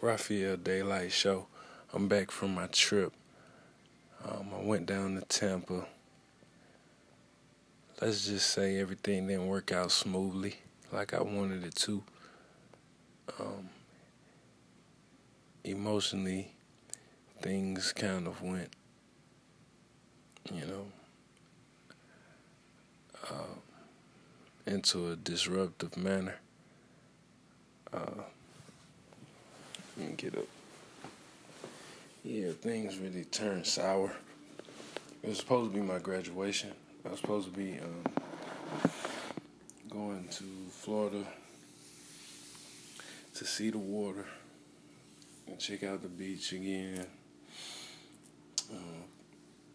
Raphael Daylight Show. I'm back from my trip. Um, I went down to Tampa. Let's just say everything didn't work out smoothly like I wanted it to. Um, emotionally, things kind of went, you know, uh, into a disruptive manner. Uh, let me get up. Yeah, things really turned sour. It was supposed to be my graduation. I was supposed to be um, going to Florida to see the water and check out the beach again. Uh,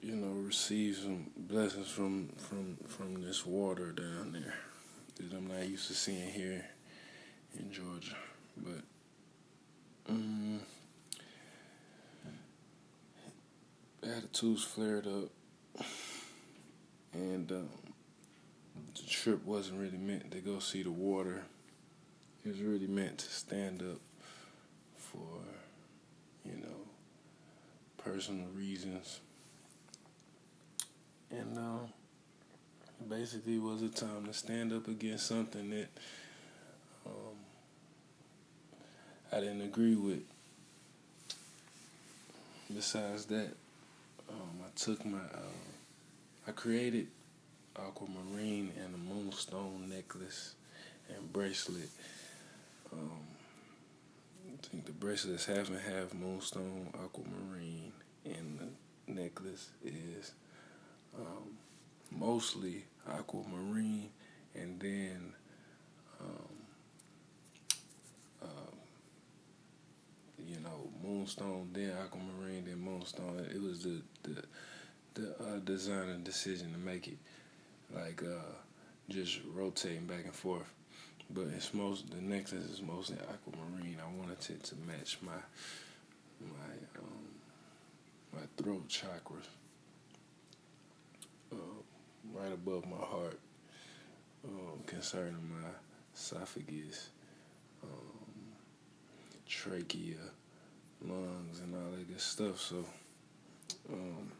you know, receive some blessings from from from this water down there that I'm not used to seeing here in Georgia, but. Um, attitudes flared up, and um, the trip wasn't really meant to go see the water. It was really meant to stand up for, you know, personal reasons. And uh, basically was a time to stand up against something that um, I didn't agree with. Besides that, um, I took my, uh, I created aquamarine and a moonstone necklace and bracelet. Um, I think the bracelet is half and half moonstone aquamarine, and the necklace is um, mostly aquamarine, and then um, uh, you know moonstone, then aquamarine, then moonstone. It was the the the uh, designer decision to make it like uh, just rotating back and forth. But it's most the necklace is mostly aquamarine. I wanted it to match my my um, my throat chakra, uh, right above my heart, um, concerning my esophagus, um, trachea, lungs, and all that good stuff. So, um,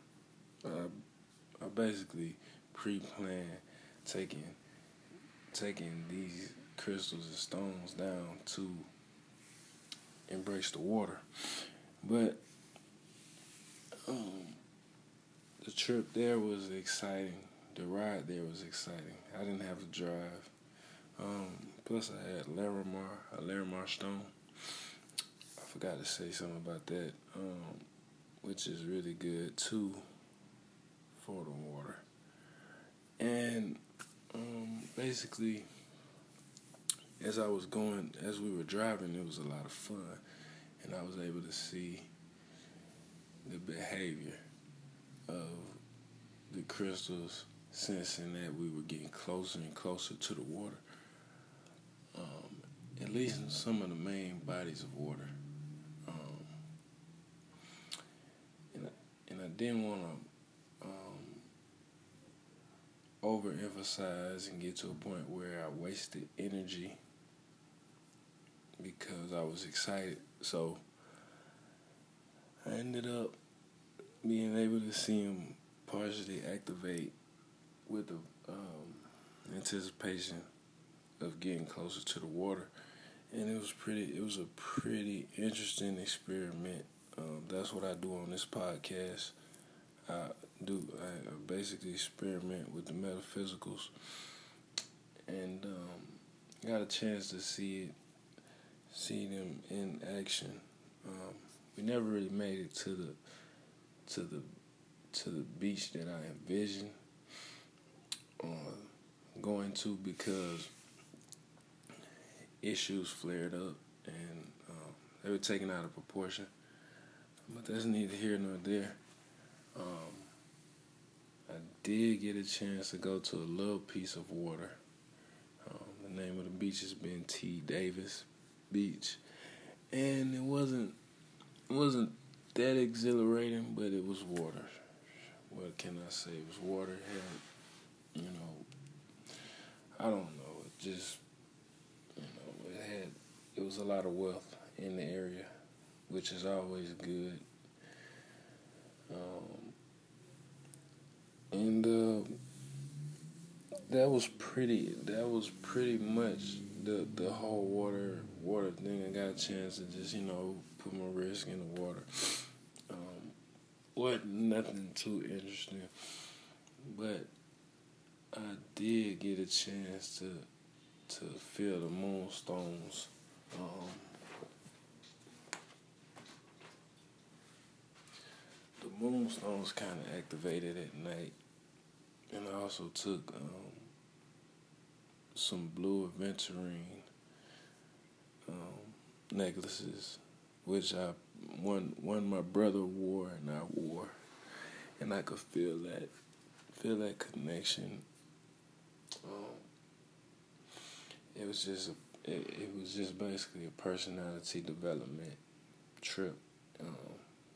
I I basically pre-plan taking taking these crystals and stones down to embrace the water. But um, the trip there was exciting. The ride there was exciting. I didn't have to drive. Um, plus, I had Larimar, a Larimar stone. Forgot to say something about that, um, which is really good too for the water. And um, basically, as I was going, as we were driving, it was a lot of fun, and I was able to see the behavior of the crystals, sensing that we were getting closer and closer to the water. Um, at least in some of the main bodies of water. Um, and, I, and I didn't want to um, overemphasize and get to a point where I wasted energy because I was excited. So I ended up being able to see him partially activate with the um, anticipation of getting closer to the water, and it was pretty. It was a pretty interesting experiment. Um, that's what I do on this podcast. I do. I basically experiment with the metaphysicals, and um, got a chance to see it, see them in action. Um, we never really made it to the to the to the beach that I envisioned uh, going to because issues flared up and um, they were taken out of proportion. But that's neither here nor there. Um, I did get a chance to go to a little piece of water. Um, the name of the beach has Ben T. Davis Beach, and it wasn't it wasn't that exhilarating, but it was water. What can I say? It was water. It had, you know, I don't know. It just, you know, it had. It was a lot of wealth in the area. which is always good. Um, and uh, that was pretty. That was pretty much the the whole water water thing. I got a chance to just you know put my wrist in the water. Um, what nothing too interesting, but I did get a chance to to feel the moonstones. Um, the moonstones kind of activated at night, I also took um, some blue aventurine um, necklaces, which I one one my brother wore and I wore, and I could feel that feel that connection. Um, it was just a, it, it was just basically a personality development trip. Um,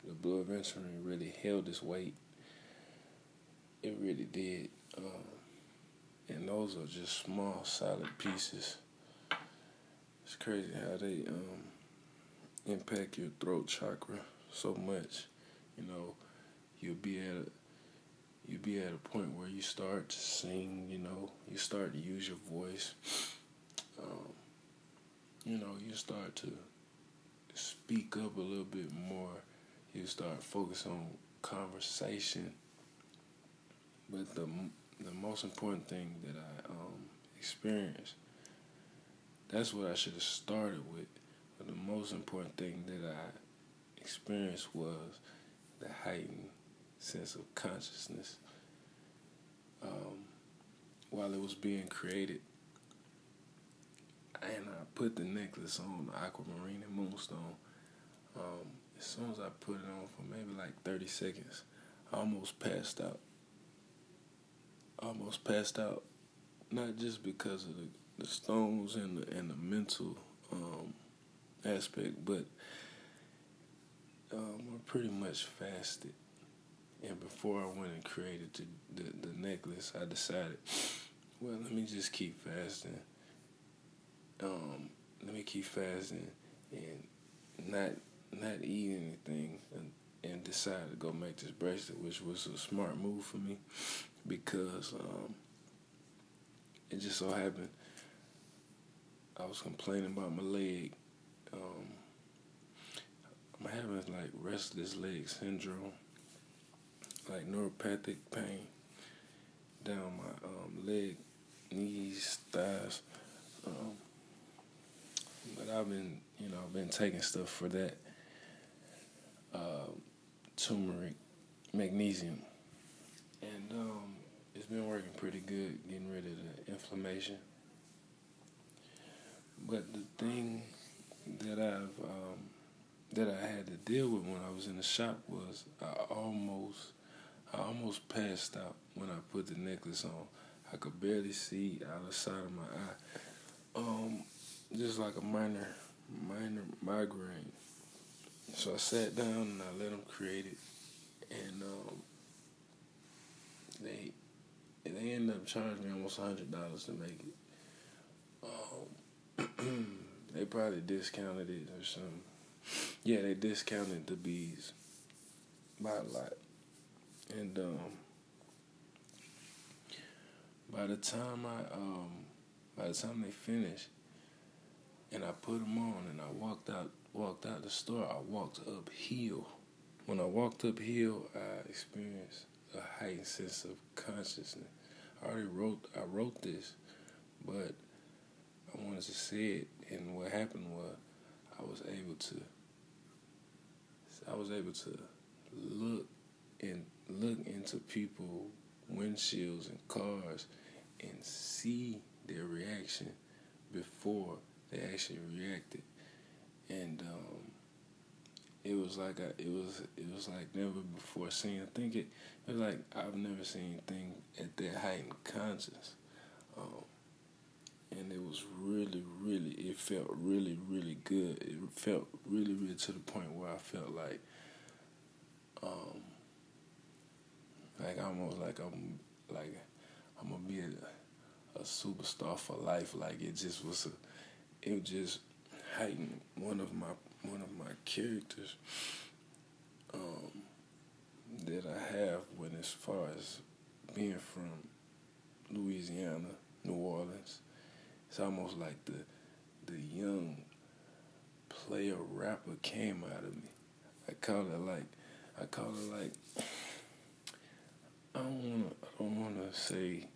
the blue aventurine really held its weight. It really did. Um, and those are just small, solid pieces. It's crazy how they um, impact your throat chakra so much. You know, you'll be at a, you'll be at a point where you start to sing. You know, you start to use your voice. Um, you know, you start to speak up a little bit more. You start focus on conversation. But the the most important thing that I um, experienced. That's what I should have started with. But the most important thing that I experienced was the heightened sense of consciousness. Um, while it was being created, and I put the necklace on the aquamarine and moonstone. Um, as soon as I put it on for maybe like 30 seconds, I almost passed out almost passed out, not just because of the, the stones and the and the mental um, aspect, but um, I pretty much fasted. And before I went and created the, the, the necklace, I decided, well, let me just keep fasting. Um, let me keep fasting and not not eat anything and, and to go make this bracelet, which was a smart move for me because um, it just so happened I was complaining about my leg. Um, I'm having like restless leg syndrome, like neuropathic pain down my um, leg, knees, thighs. Um, but I've been, you know, I've been taking stuff for that. Uh, turmeric, magnesium, and um, been working pretty good, getting rid of the inflammation. But the thing that I've um, that I had to deal with when I was in the shop was I almost I almost passed out when I put the necklace on. I could barely see out of side of my eye. Um, just like a minor minor migraine. So I sat down and I let them create it, and um, they they ended up charging me almost hundred dollars to make it. Um, they probably discounted it or something. Yeah, they discounted the bees by a lot, and um, by the time I um, by the time they finished, and I put them on, and I walked out walked out the store, I walked uphill. When I walked uphill, I experienced a heightened sense of consciousness. I already wrote I wrote this, but I wanted to say it, and what happened was I was able to I was able to look and look into people windshields and cars and see their reaction before they actually reacted. And um, it was like a, it was it was like never before seen. I think it, it was like I've never seen anything at that heightened conscious, um, and it was really really it felt really really good. It felt really really to the point where I felt like, um, like almost like I'm like I'm gonna be a, a superstar for life. Like it just was a, it just heighten one of my one of my characters um, that I have when as far as being from Louisiana, New Orleans. It's almost like the the young player rapper came out of me. I call it like I call it like I don't wanna I don't wanna say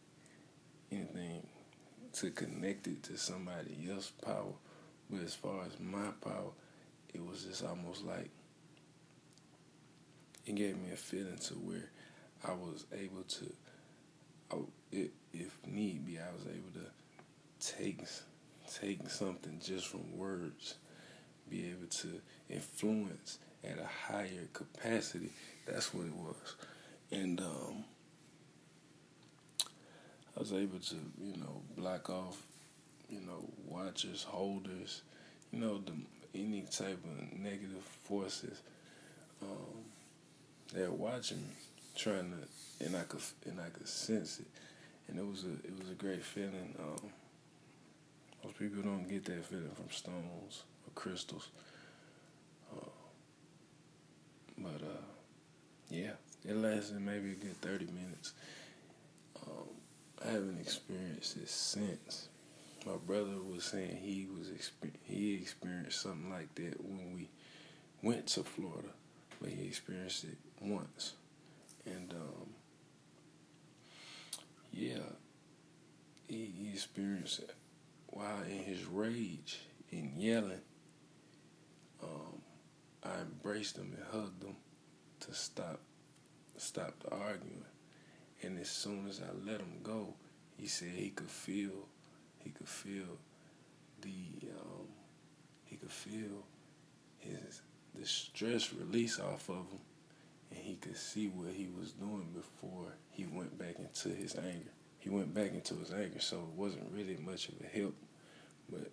anything to connect it to somebody else's power. But as far as my power, it was just almost like it gave me a feeling to where I was able to, if need be, I was able to take take something just from words, be able to influence at a higher capacity. That's what it was, and um, I was able to, you know, block off, you know, watchers, holders, you know, the any type of negative forces. Um, they're watching me, trying to, and I could, and I could sense it, and it was a, it was a great feeling. Um, most people don't get that feeling from stones or crystals. Uh, but uh, yeah, it lasted maybe a good thirty minutes. Um, I haven't experienced it since. My brother was saying he was he experienced something like that when we went to Florida, but he experienced it once, and um, yeah, he, he experienced it while in his rage and yelling. Um, I embraced him and hugged him to stop stop the arguing. And as soon as I let him go, he said he could feel, he could feel the, um, he could feel his the stress release off of him, and he could see what he was doing before he went back into his anger. He went back into his anger, so it wasn't really much of a help, but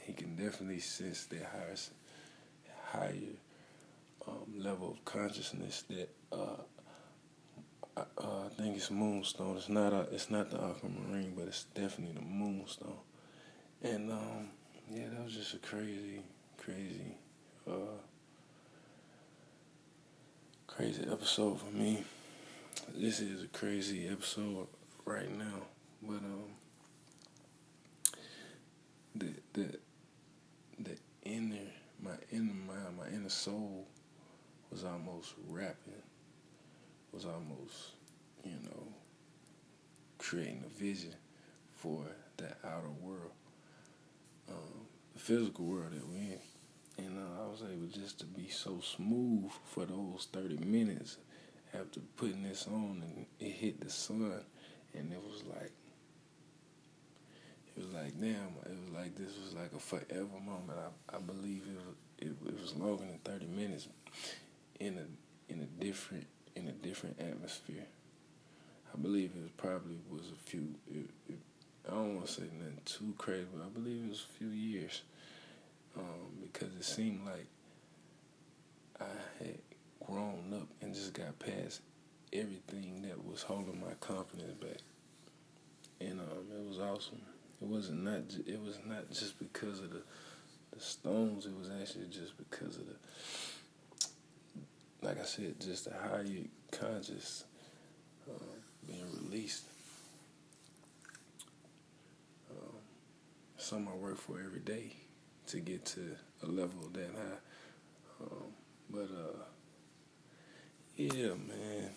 he can definitely sense that higher, higher um, level of consciousness that uh, uh, I think it's Moonstone. It's not a, it's not the aquamarine, but it's definitely the Moonstone. And um, yeah, that was just a crazy, crazy, uh, crazy episode for me. This is a crazy episode right now, but um, the the the inner my inner mind, my inner soul was almost rapping was almost, you know, creating a vision for that outer world, um, the physical world that we're in. And uh, I was able just to be so smooth for those 30 minutes after putting this on and it hit the sun and it was like it was like damn it was like this was like a forever moment i, I believe it was, it, it was longer than 30 minutes in a in a different in a different atmosphere. I believe it probably was a few. It, it, I don't want to say nothing too crazy, but I believe it was a few years um, because it seemed like I had grown up and just got past everything that was holding my confidence back, and um, it was awesome. It wasn't not. It was not just because of the the stones. It was actually just because of the like I said, just a higher conscious um, being released. Um, something I work for every day to get to a level that high. Um, but uh, yeah, man,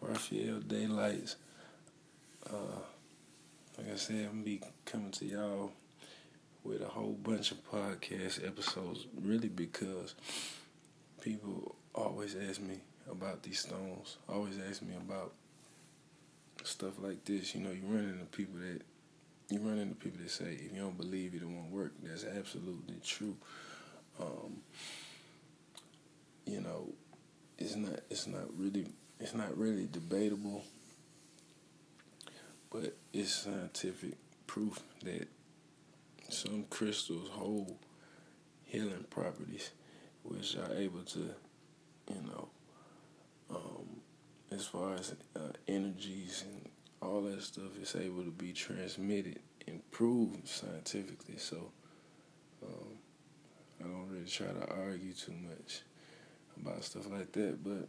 Raphael Daylights. Uh, like I said, I'm gonna be coming to y'all with a whole bunch of podcast episodes, really because people always ask me about these stones. Always ask me about stuff like this. You know, you run into people that you run into people that say if you don't believe it, it won't work. That's absolutely true. Um, you know, it's not it's not really it's not really debatable, but it's scientific proof that some crystals hold healing properties which are able to, you know, um, as far as uh, energies and all that stuff is able to be transmitted and proved scientifically. So, Um, I don't really try to argue too much about stuff like that, but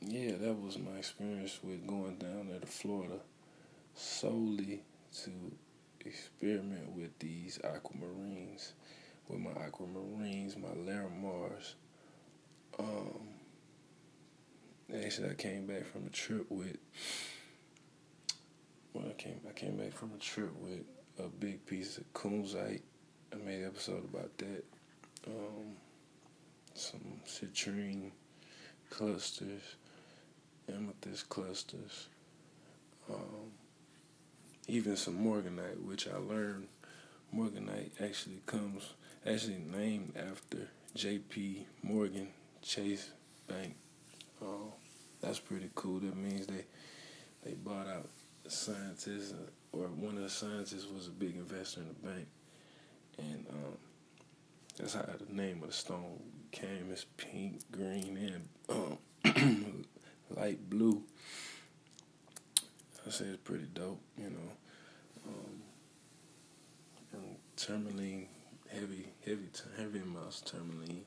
yeah, that was my experience with going down there to Florida solely to experiment with these aquamarines, with my aquamarines, my Larimars. Um, actually, I came back from a trip with. Well, I came I came back from a trip with a big piece of kunzite. I made an episode about that. Um, some citrine clusters, amethyst clusters, um, even some morganite, which I learned morganite actually comes actually named after J.P. Morgan Chase Bank. Uh, that's pretty cool. That means they they bought out scientists, or one of the scientists was a big investor in the bank, and um, that's how the name of the stone came. It's pink, green, and um, light blue. I say it's pretty dope, you know. Um, and tourmaline, heavy, heavy, heavy of tourmaline.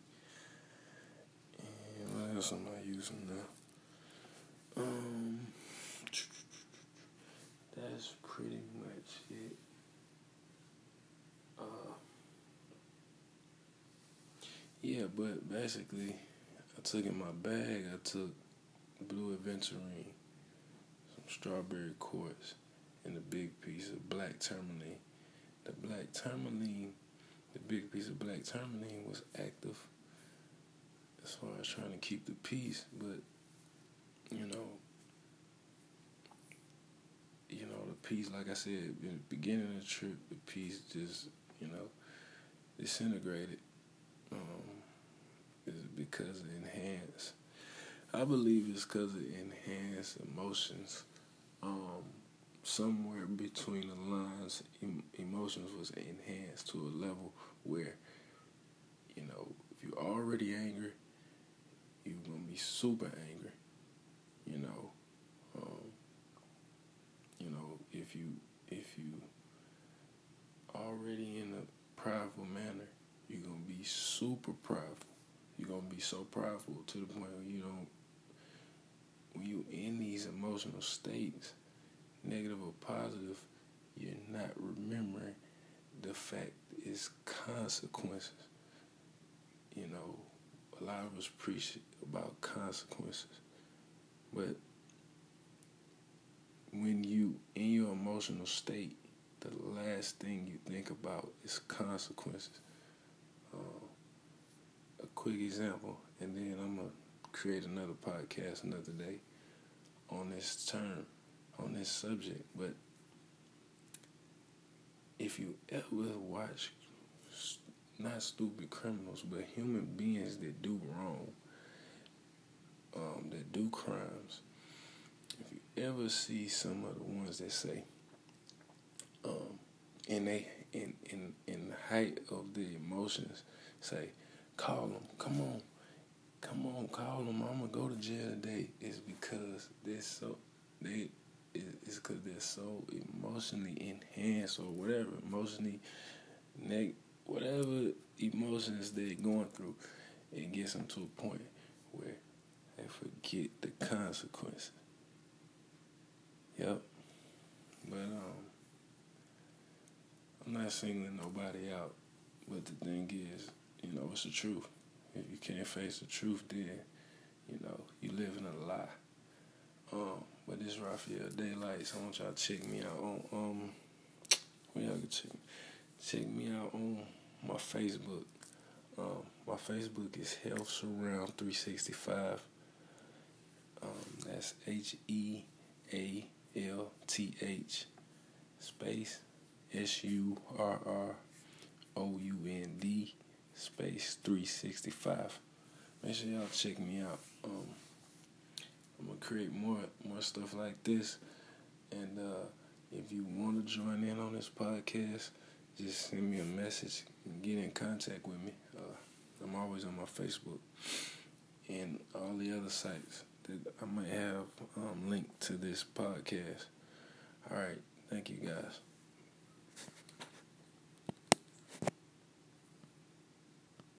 And what else am I using now? Um, that's pretty much it. Uh, yeah, but basically, I took in my bag. I took blue aventurine, some strawberry quartz, and a big piece of black tourmaline. The black tourmaline, the big piece of black tourmaline was active as far as trying to keep the peace, but you know, you know the peace. Like I said in the beginning of the trip, the peace just you know disintegrated. Um, is because it enhanced. I believe it's because it enhanced emotions. Um, somewhere between the lines, em- emotions was enhanced to a level where, you know, if you're already angry, you're gonna be super angry. You know, um, you know, if you if you already in a prideful manner, you're gonna be super prideful. You're gonna be so prideful to the point where you don't when you in these emotional states, negative or positive, you're not remembering the fact it's consequences. You know, a lot of us preach about consequences, but when you in your emotional state, the last thing you think about is consequences. Uh, a quick example, and then I'm gonna create another podcast another day on this term, on this subject. But if you ever watch not stupid criminals, but human beings that do wrong, um, that do crimes, if you ever see some of the ones that say, um, in they in in in the height of the emotions, say, call them, come on, come on, call them. I'm gonna go to jail today. It's because they're so they it's because they're so emotionally enhanced or whatever emotionally neg whatever emotions they're going through. It gets them to a point where they forget the consequences. Yep. But um, I'm not singling nobody out. But the thing is, you know, it's the truth. If you can't face the truth, then you know you live in a lie. Um, but this is Raphael Daylights, I want y'all to check me out on um, where y'all can check check me out on my Facebook. Um, my Facebook is Health Surround three sixty five. Um, that's H E A L T H space S U R R O U N D space 365. Make sure y'all check me out. Um, I'm gonna create more more stuff like this, and uh, if you want to join in on this podcast, just send me a message and get in contact with me. Uh, I'm always on my Facebook and all the other sites that I might have um, linked to this podcast. All right, thank you guys.